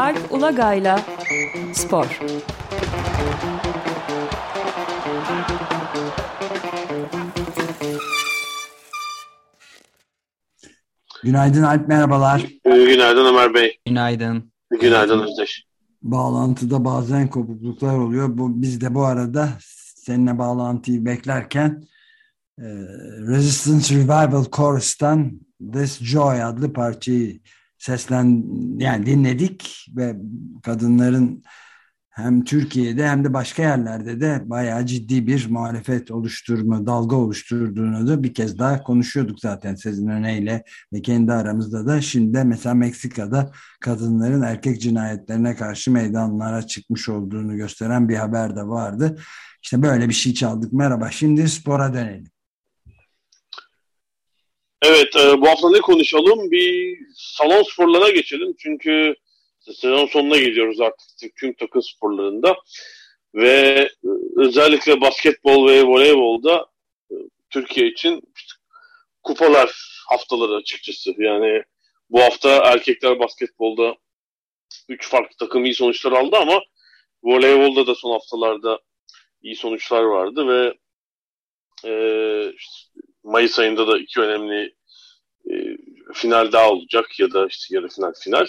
Alp Ulagay'la Spor. Günaydın Alp, merhabalar. Günaydın Ömer Bey. Günaydın. Günaydın Özdeş. Bağlantıda bazen kopukluklar oluyor. Bu, biz de bu arada seninle bağlantıyı beklerken e, Resistance Revival Chorus'tan This Joy adlı parçayı seslen yani dinledik ve kadınların hem Türkiye'de hem de başka yerlerde de bayağı ciddi bir muhalefet oluşturma, dalga oluşturduğunu da bir kez daha konuşuyorduk zaten Sezin Öne'yle ve kendi aramızda da. Şimdi de mesela Meksika'da kadınların erkek cinayetlerine karşı meydanlara çıkmış olduğunu gösteren bir haber de vardı. İşte böyle bir şey çaldık. Merhaba. Şimdi spora dönelim. Evet, e, bu hafta ne konuşalım? Bir salon sporlarına geçelim. Çünkü sezon sonuna geliyoruz artık tüm takım sporlarında. Ve e, özellikle basketbol ve voleybolda e, Türkiye için kupalar haftaları açıkçası. Yani bu hafta erkekler basketbolda 3 farklı takım iyi sonuçlar aldı ama voleybolda da son haftalarda iyi sonuçlar vardı ve e, Mayıs ayında da iki önemli e, final daha olacak ya da işte yarı final final.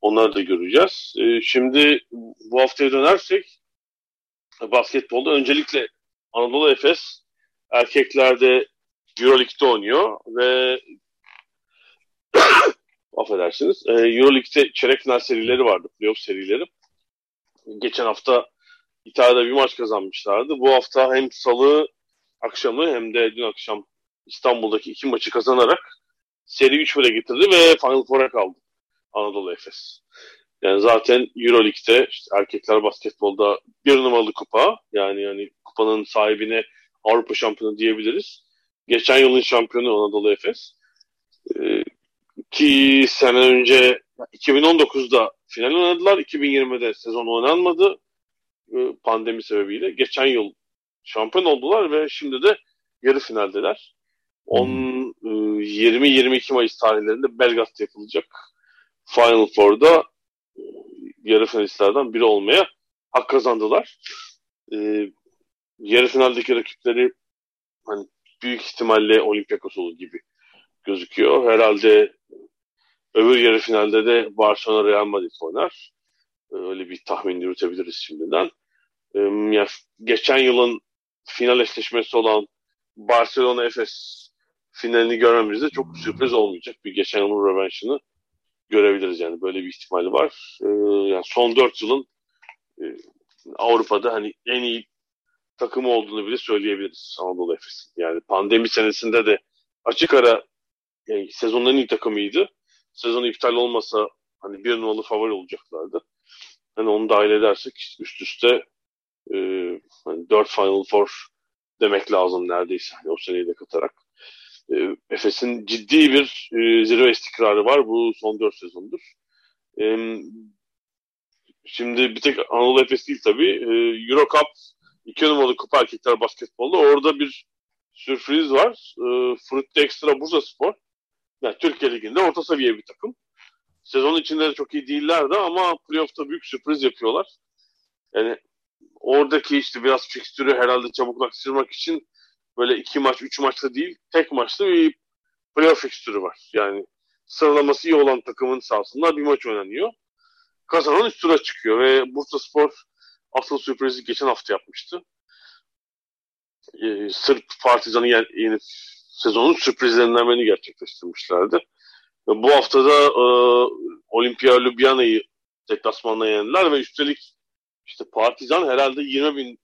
Onları da göreceğiz. E, şimdi bu haftaya dönersek basketbolda öncelikle Anadolu Efes erkeklerde Euroleague'de oynuyor ve affedersiniz. E, Euroleague'de çeyrek final serileri vardı. Playoff serileri. Geçen hafta İtalya'da bir maç kazanmışlardı. Bu hafta hem salı akşamı hem de dün akşam İstanbul'daki iki maçı kazanarak seri 3 bile getirdi ve Final Four'a kaldı Anadolu Efes. Yani zaten Euroleague'de işte erkekler basketbolda bir numaralı kupa yani yani kupanın sahibine Avrupa şampiyonu diyebiliriz. Geçen yılın şampiyonu Anadolu Efes. Ee, iki sene önce 2019'da final oynadılar. 2020'de sezon oynanmadı ee, pandemi sebebiyle. Geçen yıl şampiyon oldular ve şimdi de yarı finaldeler. 20-22 e, Mayıs tarihlerinde Belgrad'da yapılacak Final Four'da e, yarı finalistlerden biri olmaya hak kazandılar. Ee, yarı finaldeki rakipleri hani büyük ihtimalle Olympiakos olur gibi gözüküyor. Herhalde öbür yarı finalde de Barcelona Real Madrid oynar. Öyle bir tahmin yürütebiliriz şimdiden. Ee, yani geçen yılın final eşleşmesi olan Barcelona Efes finalini görmemiz de çok sürpriz olmayacak. Bir geçen yılın rövanşını görebiliriz yani böyle bir ihtimali var. Ee, yani son 4 yılın e, Avrupa'da hani en iyi takımı olduğunu bile söyleyebiliriz Anadolu Efes'in. Yani pandemi senesinde de açık ara yani sezonun en iyi takımıydı. Sezon iptal olmasa hani bir numaralı favori olacaklardı. Hani onu dahil edersek üst üste e, hani 4 Final Four demek lazım neredeyse hani o seneyi de katarak. E, Efes'in ciddi bir e, zirve istikrarı var bu son 4 sezondur. E, şimdi bir tek Anadolu Efes değil tabii. E, Euro Cup 2 numaralı kupa erkekler basketbolda. Orada bir sürpriz var. E, Frutti Extra Bursa Spor. Yani Türkiye Ligi'nde orta seviye bir takım. Sezon içinde de çok iyi değillerdi ama playoff'ta büyük sürpriz yapıyorlar. Yani oradaki işte biraz fikstürü herhalde çabuklaştırmak için böyle iki maç, üç maçta değil, tek maçta bir playoff fikstürü var. Yani sıralaması iyi olan takımın sahasında bir maç oynanıyor. Kazanan üst tura çıkıyor ve Bursa Spor asıl sürprizi geçen hafta yapmıştı. Ee, Sırp Partizan'ı yeni sezonun sürprizlerinden birini gerçekleştirmişlerdi. Ve bu haftada e, Olimpia Ljubljana'yı deplasmanla yendiler ve üstelik işte Partizan herhalde 20 bin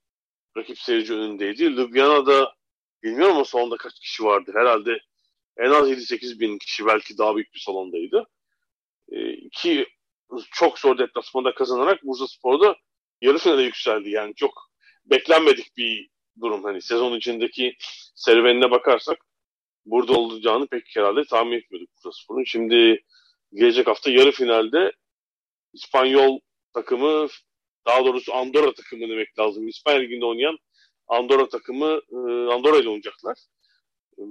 rakip seyirci önündeydi. Ljubljana'da bilmiyorum ama salonda kaç kişi vardı. Herhalde en az 7-8 bin kişi belki daha büyük bir salondaydı. E, iki çok zor deplasmanda kazanarak Bursa Spor'da yarı finale yükseldi. Yani çok beklenmedik bir durum. Hani sezon içindeki serüvenine bakarsak burada olacağını pek herhalde tahmin etmiyorduk Bursa Spor'un. Şimdi gelecek hafta yarı finalde İspanyol takımı daha doğrusu Andorra takımı demek lazım. İspanya Ligi'nde oynayan Andorra takımı e, Andorra oynayacaklar. E,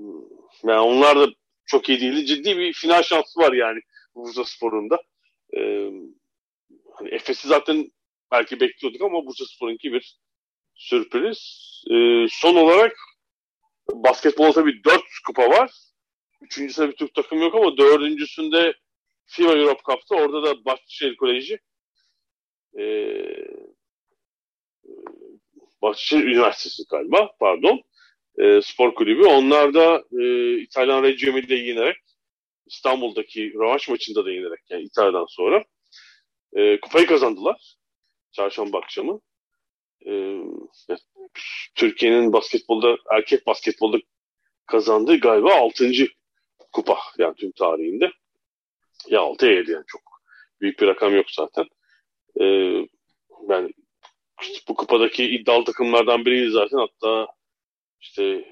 yani onlar da çok iyi değil. Ciddi bir final şansı var yani Bursa Spor'un da. E, hani Efes'i zaten belki bekliyorduk ama Bursa Spor'unki bir sürpriz. E, son olarak basketbolda tabii dört kupa var. Üçüncüsünde bir Türk takım yok ama dördüncüsünde FIBA Europe Cup'ta orada da Bahçeşehir Koleji e, Bahçeşehir Üniversitesi galiba pardon e, spor kulübü. Onlar da e, İtalyan Reggio Emilia'yı yenerek İstanbul'daki rövanş maçında da yenerek yani İtalya'dan sonra e, kupayı kazandılar. Çarşamba akşamı. E, Türkiye'nin basketbolda erkek basketbolda kazandığı galiba 6. kupa yani tüm tarihinde. Ya 6 ya 7 yani çok büyük bir rakam yok zaten. E, yani işte bu kupadaki iddialı takımlardan biriydi zaten hatta işte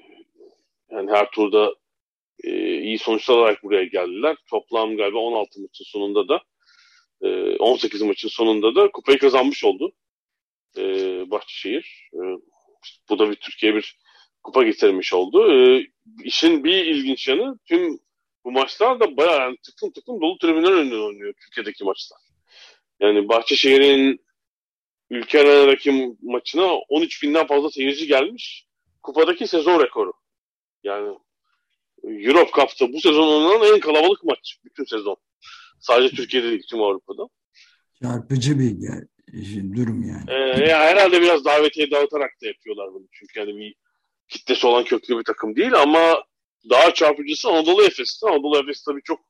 yani her turda e, iyi sonuçlar olarak buraya geldiler. Toplam galiba 16 maçın sonunda da e, 18 maçın sonunda da kupayı kazanmış oldu e, Bahçeşehir. E, bu da bir Türkiye bir kupa getirmiş oldu. E, işin bir ilginç yanı tüm bu maçlar da bayağı yani tıklım tıklım dolu tribünler önünde oynuyor Türkiye'deki maçlar. Yani Bahçeşehir'in ülke arenadaki maçına 13 binden fazla seyirci gelmiş. Kupadaki sezon rekoru. Yani Europe Cup'ta bu sezon oynanan en kalabalık maç bütün sezon. Sadece Türkiye'de değil tüm Avrupa'da. Çarpıcı bir durum yani. Ee, ya herhalde biraz davetiye dağıtarak da yapıyorlar bunu. Çünkü yani bir kitlesi olan köklü bir takım değil ama daha çarpıcısı Anadolu Efes'ti. Anadolu Efes tabii çok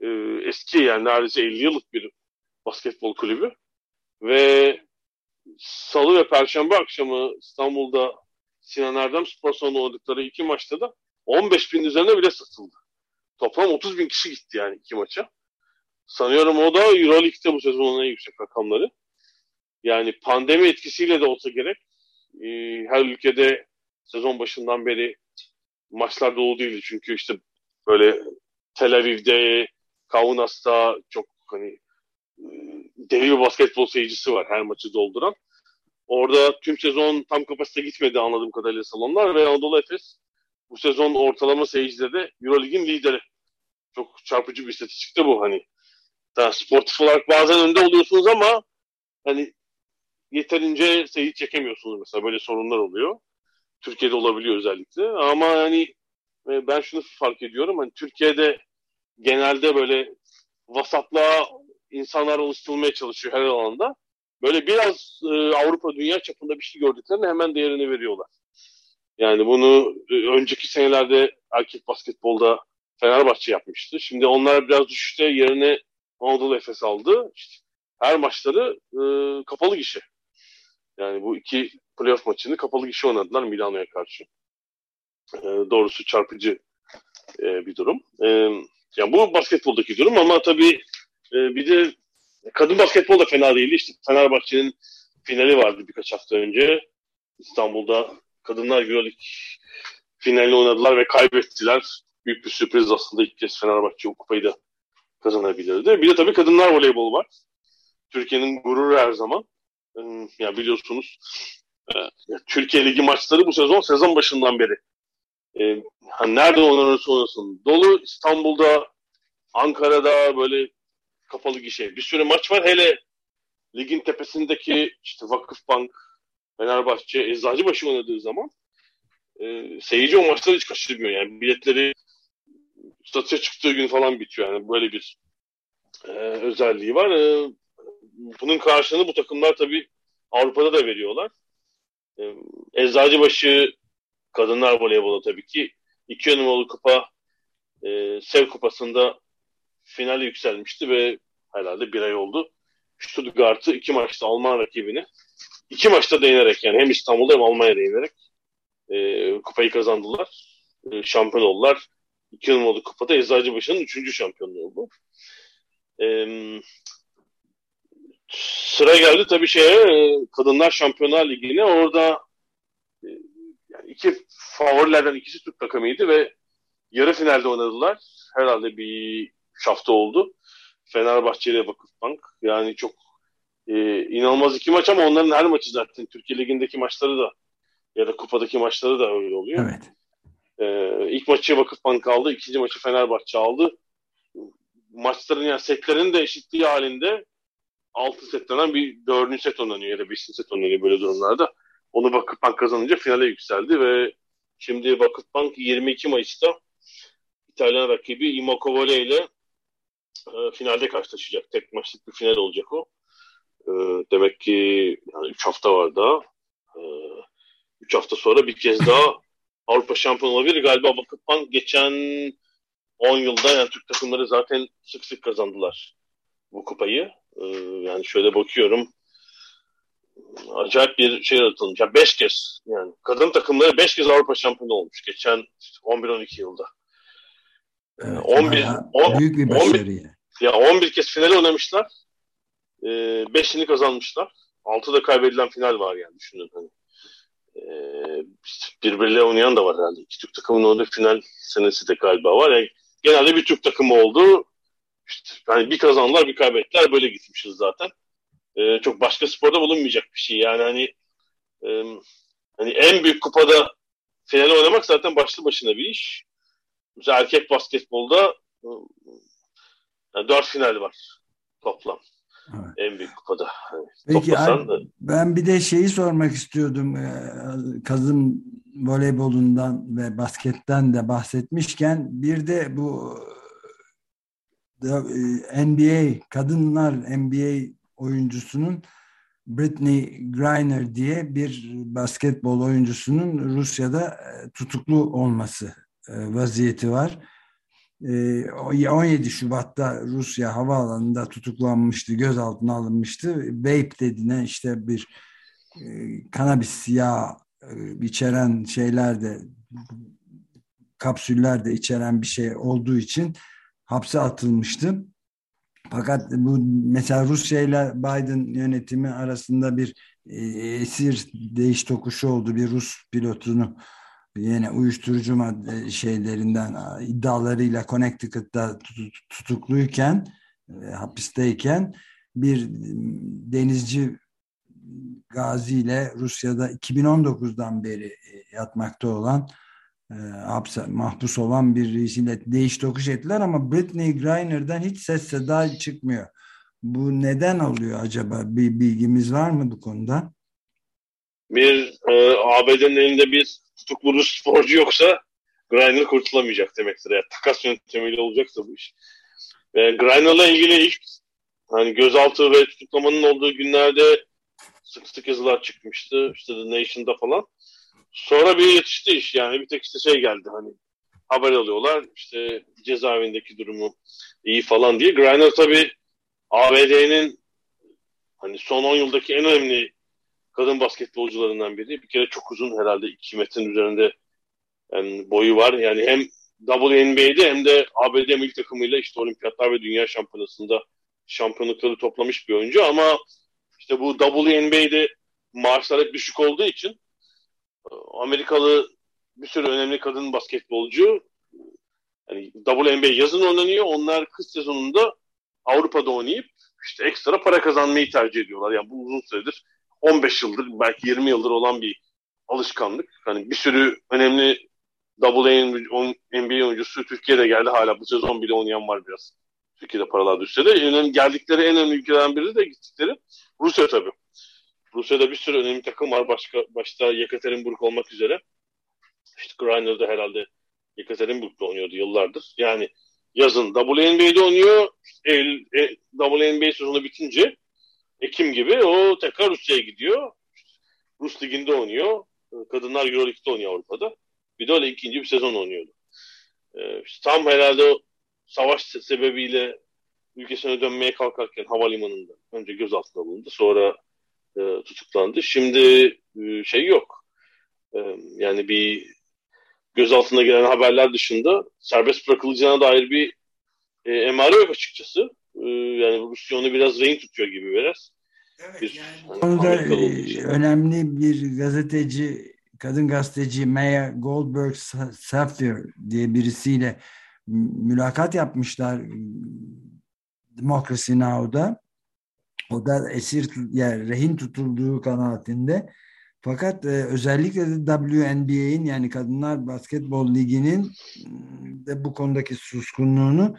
e, eski yani neredeyse 50 yıllık bir basketbol kulübü. Ve Salı ve Perşembe akşamı İstanbul'da Sinan Erdem Spor Salonu'nda oynadıkları iki maçta da 15 bin üzerine bile satıldı. Toplam 30 bin kişi gitti yani iki maça. Sanıyorum o da Euroleague'de bu sezonun en yüksek rakamları. Yani pandemi etkisiyle de olsa gerek e, her ülkede sezon başından beri maçlar dolu değildi. Çünkü işte böyle Tel Aviv'de, Kaunas'ta çok hani deli bir basketbol seyircisi var her maçı dolduran. Orada tüm sezon tam kapasite gitmedi anladığım kadarıyla salonlar ve Anadolu Efes bu sezon ortalama seyircide de Eurolig'in lideri. Çok çarpıcı bir istatistikte bu hani. Daha sportif olarak bazen önde oluyorsunuz ama hani yeterince seyirci çekemiyorsunuz mesela böyle sorunlar oluyor. Türkiye'de olabiliyor özellikle ama hani e, ben şunu fark ediyorum hani Türkiye'de genelde böyle vasatlığa insanlar oluşturulmaya çalışıyor her alanda. Böyle biraz e, Avrupa dünya çapında bir şey gördüklerinde hemen değerini veriyorlar. Yani bunu e, önceki senelerde erkek basketbolda Fenerbahçe yapmıştı. Şimdi onlar biraz düşüşte yerine Anadolu Efes aldı. İşte her maçları e, kapalı gişe. Yani bu iki playoff maçını kapalı gişe oynadılar Milano'ya karşı. E, doğrusu çarpıcı e, bir durum. E, yani bu basketboldaki durum ama tabii e, bir de kadın basketbol da fena değildi. İşte Fenerbahçe'nin finali vardı birkaç hafta önce. İstanbul'da Kadınlar Euroleague finalini oynadılar ve kaybettiler. Büyük bir sürpriz aslında ilk kez Fenerbahçe o kupayı da kazanabilirdi. Bir de tabii kadınlar voleybol var. Türkiye'nin gururu her zaman. Hmm, ya biliyorsunuz e, Türkiye Ligi maçları bu sezon sezon başından beri e, hani nerede oynanırsa oynasın. Dolu İstanbul'da, Ankara'da böyle kapalı gişe. Bir sürü maç var. Hele ligin tepesindeki işte Vakıfbank, Fenerbahçe, Eczacıbaşı oynadığı zaman e, seyirci o maçları hiç kaçırmıyor. Yani biletleri satışa çıktığı gün falan bitiyor. Yani böyle bir e, özelliği var. E, bunun karşılığını bu takımlar tabii Avrupa'da da veriyorlar. E, Eczacıbaşı kadınlar voleybolu tabii ki iki numaralı kupa e, Sev Kupası'nda finale yükselmişti ve herhalde bir ay oldu. Stuttgart'ı iki maçta Alman rakibini iki maçta değinerek yani hem İstanbul'da hem Almanya'da değinerek e, kupayı kazandılar. E, şampiyon oldular. İki numaralı kupada Eczacıbaşı'nın üçüncü şampiyonluğu bu. E, sıra geldi tabii şeye e, Kadınlar Şampiyonlar Ligi'ne. Orada e, yani iki favorilerden ikisi Türk takımıydı ve yarı finalde oynadılar. Herhalde bir hafta oldu. Fenerbahçe ile Vakıfbank. Yani çok e, inanılmaz iki maç ama onların her maçı zaten Türkiye Ligi'ndeki maçları da ya da kupadaki maçları da öyle oluyor. Evet. E, ilk maçı Vakıfbank aldı, ikinci maçı Fenerbahçe aldı. Maçların yani setlerin de eşitliği halinde 6 setlenen bir 4. set oynanıyor ya da 5. set oynanıyor böyle durumlarda. Onu Vakıfbank kazanınca finale yükseldi ve şimdi Vakıfbank 22 Mayıs'ta İtalyan rakibi Immokovale ile e, finalde karşılaşacak. Tek maçlık bir final olacak o. E, demek ki yani 3 hafta var daha. 3 e, hafta sonra bir kez daha Avrupa şampiyonu olabilir. Galiba Vakıfbank geçen 10 yılda yani Türk takımları zaten sık sık kazandılar bu kupayı. Ee, yani şöyle bakıyorum acayip bir şey yaratılmış. Yani beş kez yani kadın takımları beş kez Avrupa şampiyonu olmuş geçen 11-12 yılda. Evet, 11 on, büyük bir başarı 11, ya 11 kez final oynamışlar. Ee, beşini kazanmışlar. Altıda kaybedilen final var yani düşünün hani. Ee, birbirleriyle oynayan da var herhalde. İki Türk takımının orada final senesi de galiba var. Yani genelde bir Türk takımı oldu. İşte, yani bir kazandılar bir kaybettiler böyle gitmişiz zaten. Ee, çok başka sporda bulunmayacak bir şey. Yani hani e, hani en büyük kupada final oynamak zaten başlı başına bir iş. Mesela erkek basketbolda e, yani dört final var toplam. Evet. En büyük kupada. Peki da... ben bir de şeyi sormak istiyordum. Ee, kadın voleybolundan ve basketten de bahsetmişken bir de bu e, NBA kadınlar NBA oyuncusunun Britney Griner diye bir basketbol oyuncusunun Rusya'da e, tutuklu olması e, vaziyeti var. 17 Şubat'ta Rusya havaalanında tutuklanmıştı, gözaltına alınmıştı. Vape dediğine işte bir kanabis yağı içeren şeyler de kapsüller de içeren bir şey olduğu için hapse atılmıştı. Fakat bu mesela Rusya ile Biden yönetimi arasında bir e, esir değiş tokuşu oldu. Bir Rus pilotunu yine uyuşturucu madde şeylerinden iddialarıyla Connecticut'ta tutukluyken e, hapisteyken bir denizci Gazi ile Rusya'da 2019'dan beri e, yatmakta olan e, hapse, mahpus olan bir birisiyle değiş tokuş ettiler ama Britney Griner'dan hiç ses seda çıkmıyor. Bu neden oluyor acaba? Bir bilgimiz var mı bu konuda? Bir e, ABD'nin elinde bir tutuklu sporcu yoksa Griner kurtulamayacak demektir. Yani takas yöntemiyle olacaksa bu iş. E, Griner'la ilgili ilk hani gözaltı ve tutuklamanın olduğu günlerde sık sık yazılar çıkmıştı. İşte The Nation'da falan. Sonra bir yetişti iş yani bir tek işte şey geldi hani haber alıyorlar işte cezaevindeki durumu iyi falan diye. Griner tabii ABD'nin hani son 10 yıldaki en önemli kadın basketbolcularından biri. Bir kere çok uzun herhalde 2 metrin üzerinde yani boyu var. Yani hem WNBA'de hem de ABD milli takımıyla işte olimpiyatlar ve dünya şampiyonasında şampiyonlukları toplamış bir oyuncu ama işte bu WNBA'de maaşlar hep düşük olduğu için Amerikalı bir sürü önemli kadın basketbolcu yani WNBA yazın oynanıyor. Onlar kış sezonunda Avrupa'da oynayıp işte ekstra para kazanmayı tercih ediyorlar. Yani bu uzun süredir 15 yıldır belki 20 yıldır olan bir alışkanlık. Hani bir sürü önemli WNBA oyuncusu Türkiye'de geldi. Hala bu sezon bile oynayan var biraz. Türkiye'de paralar düşse de. Önemli, geldikleri en önemli ülkelerden biri de gittikleri Rusya tabii. Rusya'da bir sürü önemli takım var. Başka, başta Yekaterinburg olmak üzere. İşte Griner'da herhalde Yekaterinburg'da oynuyordu yıllardır. Yani yazın WNBA'de oynuyor. Eylül, e, WNBA sezonu bitince Ekim gibi o tekrar Rusya'ya gidiyor. Rus Ligi'nde oynuyor. Kadınlar Euroleague'de oynuyor Avrupa'da. Bir de öyle ikinci bir sezon oynuyordu. Ee, tam herhalde savaş sebebiyle ülkesine dönmeye kalkarken havalimanında önce gözaltına alındı. Sonra e, tutuklandı. Şimdi e, şey yok. E, yani bir gözaltına gelen haberler dışında serbest bırakılacağına dair bir e, emare yok açıkçası. E, yani Rusya onu biraz rehin tutuyor gibi biraz. Evet, bir, yani hani, konuda e, önemli bir gazeteci, kadın gazeteci Maya Goldberg Safir diye birisiyle mülakat yapmışlar Democracy Now'da. O da esir yani rehin tutulduğu kanaatinde. Fakat e, özellikle de WNBA'in yani Kadınlar Basketbol Ligi'nin de bu konudaki suskunluğunu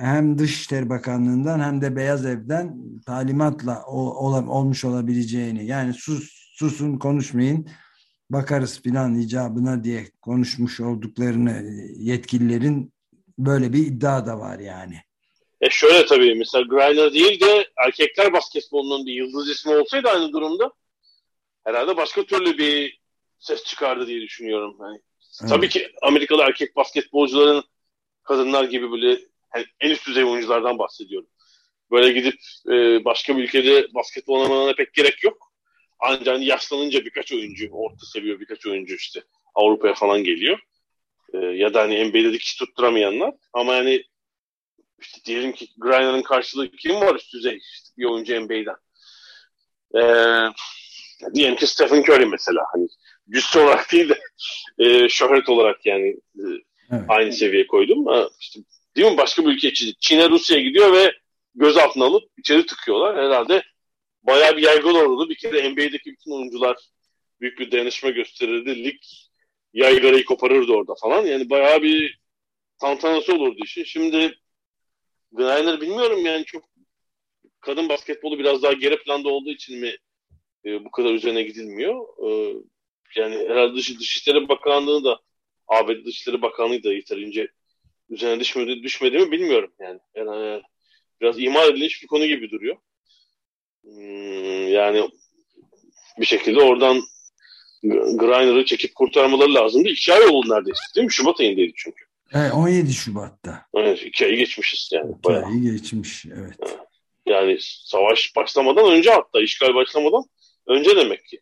hem Dışişleri Bakanlığı'ndan hem de Beyaz Ev'den talimatla ol, olmuş olabileceğini yani sus, susun konuşmayın bakarız filan icabına diye konuşmuş olduklarını yetkililerin böyle bir iddia da var yani. E şöyle tabii mesela Griner değil de erkekler basketbolunun bir yıldız ismi olsaydı aynı durumda herhalde başka türlü bir ses çıkardı diye düşünüyorum. Yani, evet. Tabii ki Amerikalı erkek basketbolcuların kadınlar gibi böyle en üst düzey oyunculardan bahsediyorum. Böyle gidip e, başka bir ülkede basketbol oynamana pek gerek yok. Ancak hani yaşlanınca birkaç oyuncu, orta seviye birkaç oyuncu işte Avrupa'ya falan geliyor. E, ya da hani NBA'de dikiş tutturamayanlar. Ama yani işte diyelim ki Griner'ın karşılığı kim var üst düzey işte bir oyuncu NBA'den. E, diyelim ki Stephen Curry mesela. Hani cüsse olarak değil de e, şöhret olarak yani e, evet. aynı seviyeye koydum. Ha, işte, değil mi? Başka bir ülke için Çin'e Rusya'ya gidiyor ve gözaltına alıp içeri tıkıyorlar. Herhalde bayağı bir yaygın oldu. Bir kere NBA'deki bütün oyuncular büyük bir dayanışma gösterirdi. Lig yaygarayı koparırdı orada falan. Yani bayağı bir tantanası olurdu işin. Şimdi Griner bilmiyorum yani çok kadın basketbolu biraz daha geri planda olduğu için mi e, bu kadar üzerine gidilmiyor. E, yani herhalde Dış, Dışişleri Bakanlığı da ABD Dışişleri Bakanlığı da yeterince üzerine düşmedi, düşmedi mi bilmiyorum yani. yani e, biraz imar edilmiş bir konu gibi duruyor. Hmm, yani bir şekilde oradan Griner'ı çekip kurtarmaları lazımdı. İki ay oldu neredeyse değil mi? Şubat ayındaydı çünkü. Evet, 17 Şubat'ta. Evet, iki ayı geçmişiz yani. İki bayağı. ayı geçmiş, evet. Yani savaş başlamadan önce hatta işgal başlamadan önce demek ki.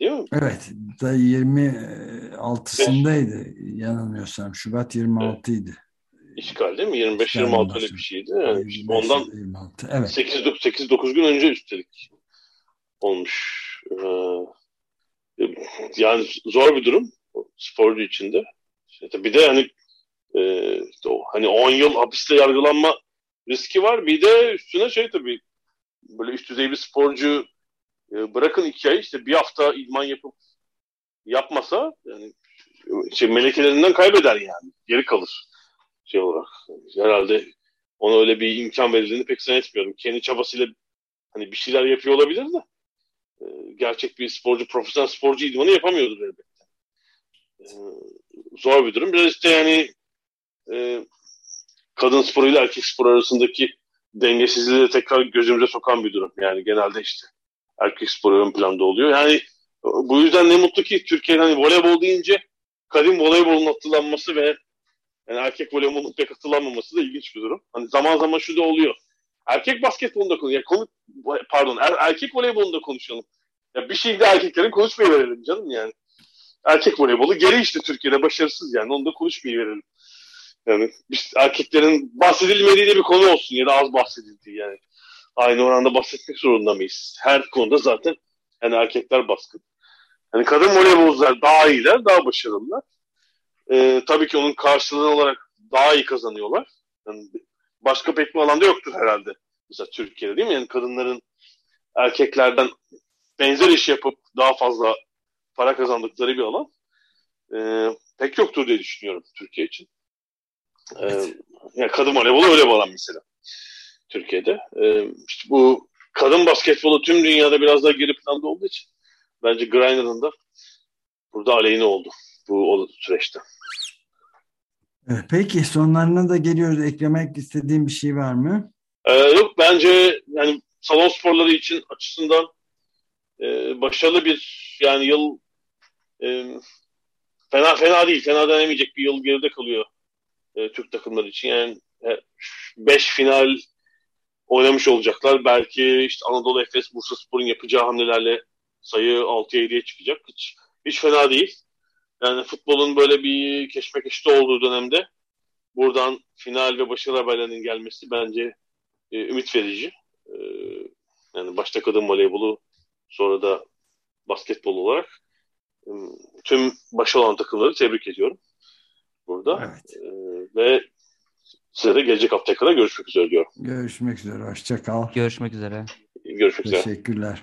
Değil mi? Evet. Da 26'sındaydı yanılmıyorsam. Şubat 26 idi. Evet. İşgal değil mi? 25-26 öyle bir şeydi. Yani 25, ondan 26. Evet. 8-9 gün önce üstelik olmuş. Ee, yani zor bir durum sporcu içinde. İşte bir de hani e, hani 10 yıl hapiste yargılanma riski var. Bir de üstüne şey tabii böyle üst düzey bir sporcu e, bırakın iki ay işte bir hafta idman yapıp yapmasa yani şey melekelerinden kaybeder yani. Geri kalır şey olarak. Herhalde ona öyle bir imkan verildiğini pek zannetmiyorum. Kendi çabasıyla hani bir şeyler yapıyor olabilir de e, gerçek bir sporcu, profesyonel sporcu idmanı yapamıyordur elbette. E, zor bir durum. Biraz işte yani e, kadın sporuyla erkek spor arasındaki dengesizliği de tekrar gözümüze sokan bir durum. Yani genelde işte erkek sporu ön planda oluyor. Yani bu yüzden ne mutlu ki Türkiye'de hani voleybol deyince kadın voleybolun hatırlanması ve yani erkek voleybolun pek hatırlanmaması da ilginç bir durum. Hani zaman zaman şu da oluyor. Erkek basketbolunda konu, ya konu pardon er, erkek voleybolunda konuşalım. Ya bir şeyde erkeklerin konuşmayı verelim canım yani. Erkek voleybolu geri işte Türkiye'de başarısız yani onu da konuşmayı verelim. Yani biz erkeklerin bahsedilmediği de bir konu olsun ya da az bahsedildiği yani. Aynı oranda bahsetmek zorunda mıyız? Her konuda zaten yani erkekler baskın. Yani kadın voleybolcular daha iyiler, daha başarılılar. Ee, tabii ki onun karşılığı olarak daha iyi kazanıyorlar. Yani başka pek bir alanda yoktur herhalde. Mesela Türkiye'de değil mi? Yani kadınların erkeklerden benzer iş yapıp daha fazla para kazandıkları bir alan e, pek yoktur diye düşünüyorum Türkiye için. E, yani kadın voleybolu öyle bir alan mesela Türkiye'de. E, işte bu kadın basketbolu tüm dünyada biraz daha geri planda olduğu için bence Griner'ın da burada aleyhine oldu bu süreçte. Peki sonlarına da geliyoruz. Eklemek istediğim bir şey var mı? Ee, yok bence yani salon sporları için açısından e, başarılı bir yani yıl e, fena fena değil. Fena denemeyecek bir yıl geride kalıyor e, Türk takımları için. Yani 5 e, final oynamış olacaklar. Belki işte Anadolu Efes, Bursa Spor'un yapacağı hamlelerle sayı 6'ya 7'ye çıkacak. Hiç, hiç fena değil. Yani futbolun böyle bir keşmekeşte olduğu dönemde buradan final ve başarılı haberlerinin gelmesi bence e, ümit verici. E, yani başta kadın voleybolu sonra da basketbol olarak e, tüm başarılı olan takımları tebrik ediyorum burada. Evet. E, ve size de gelecek hafta kadar görüşmek üzere diyorum. Görüşmek üzere. Hoşça kal. Görüşmek üzere. Görüşmek üzere. Teşekkürler.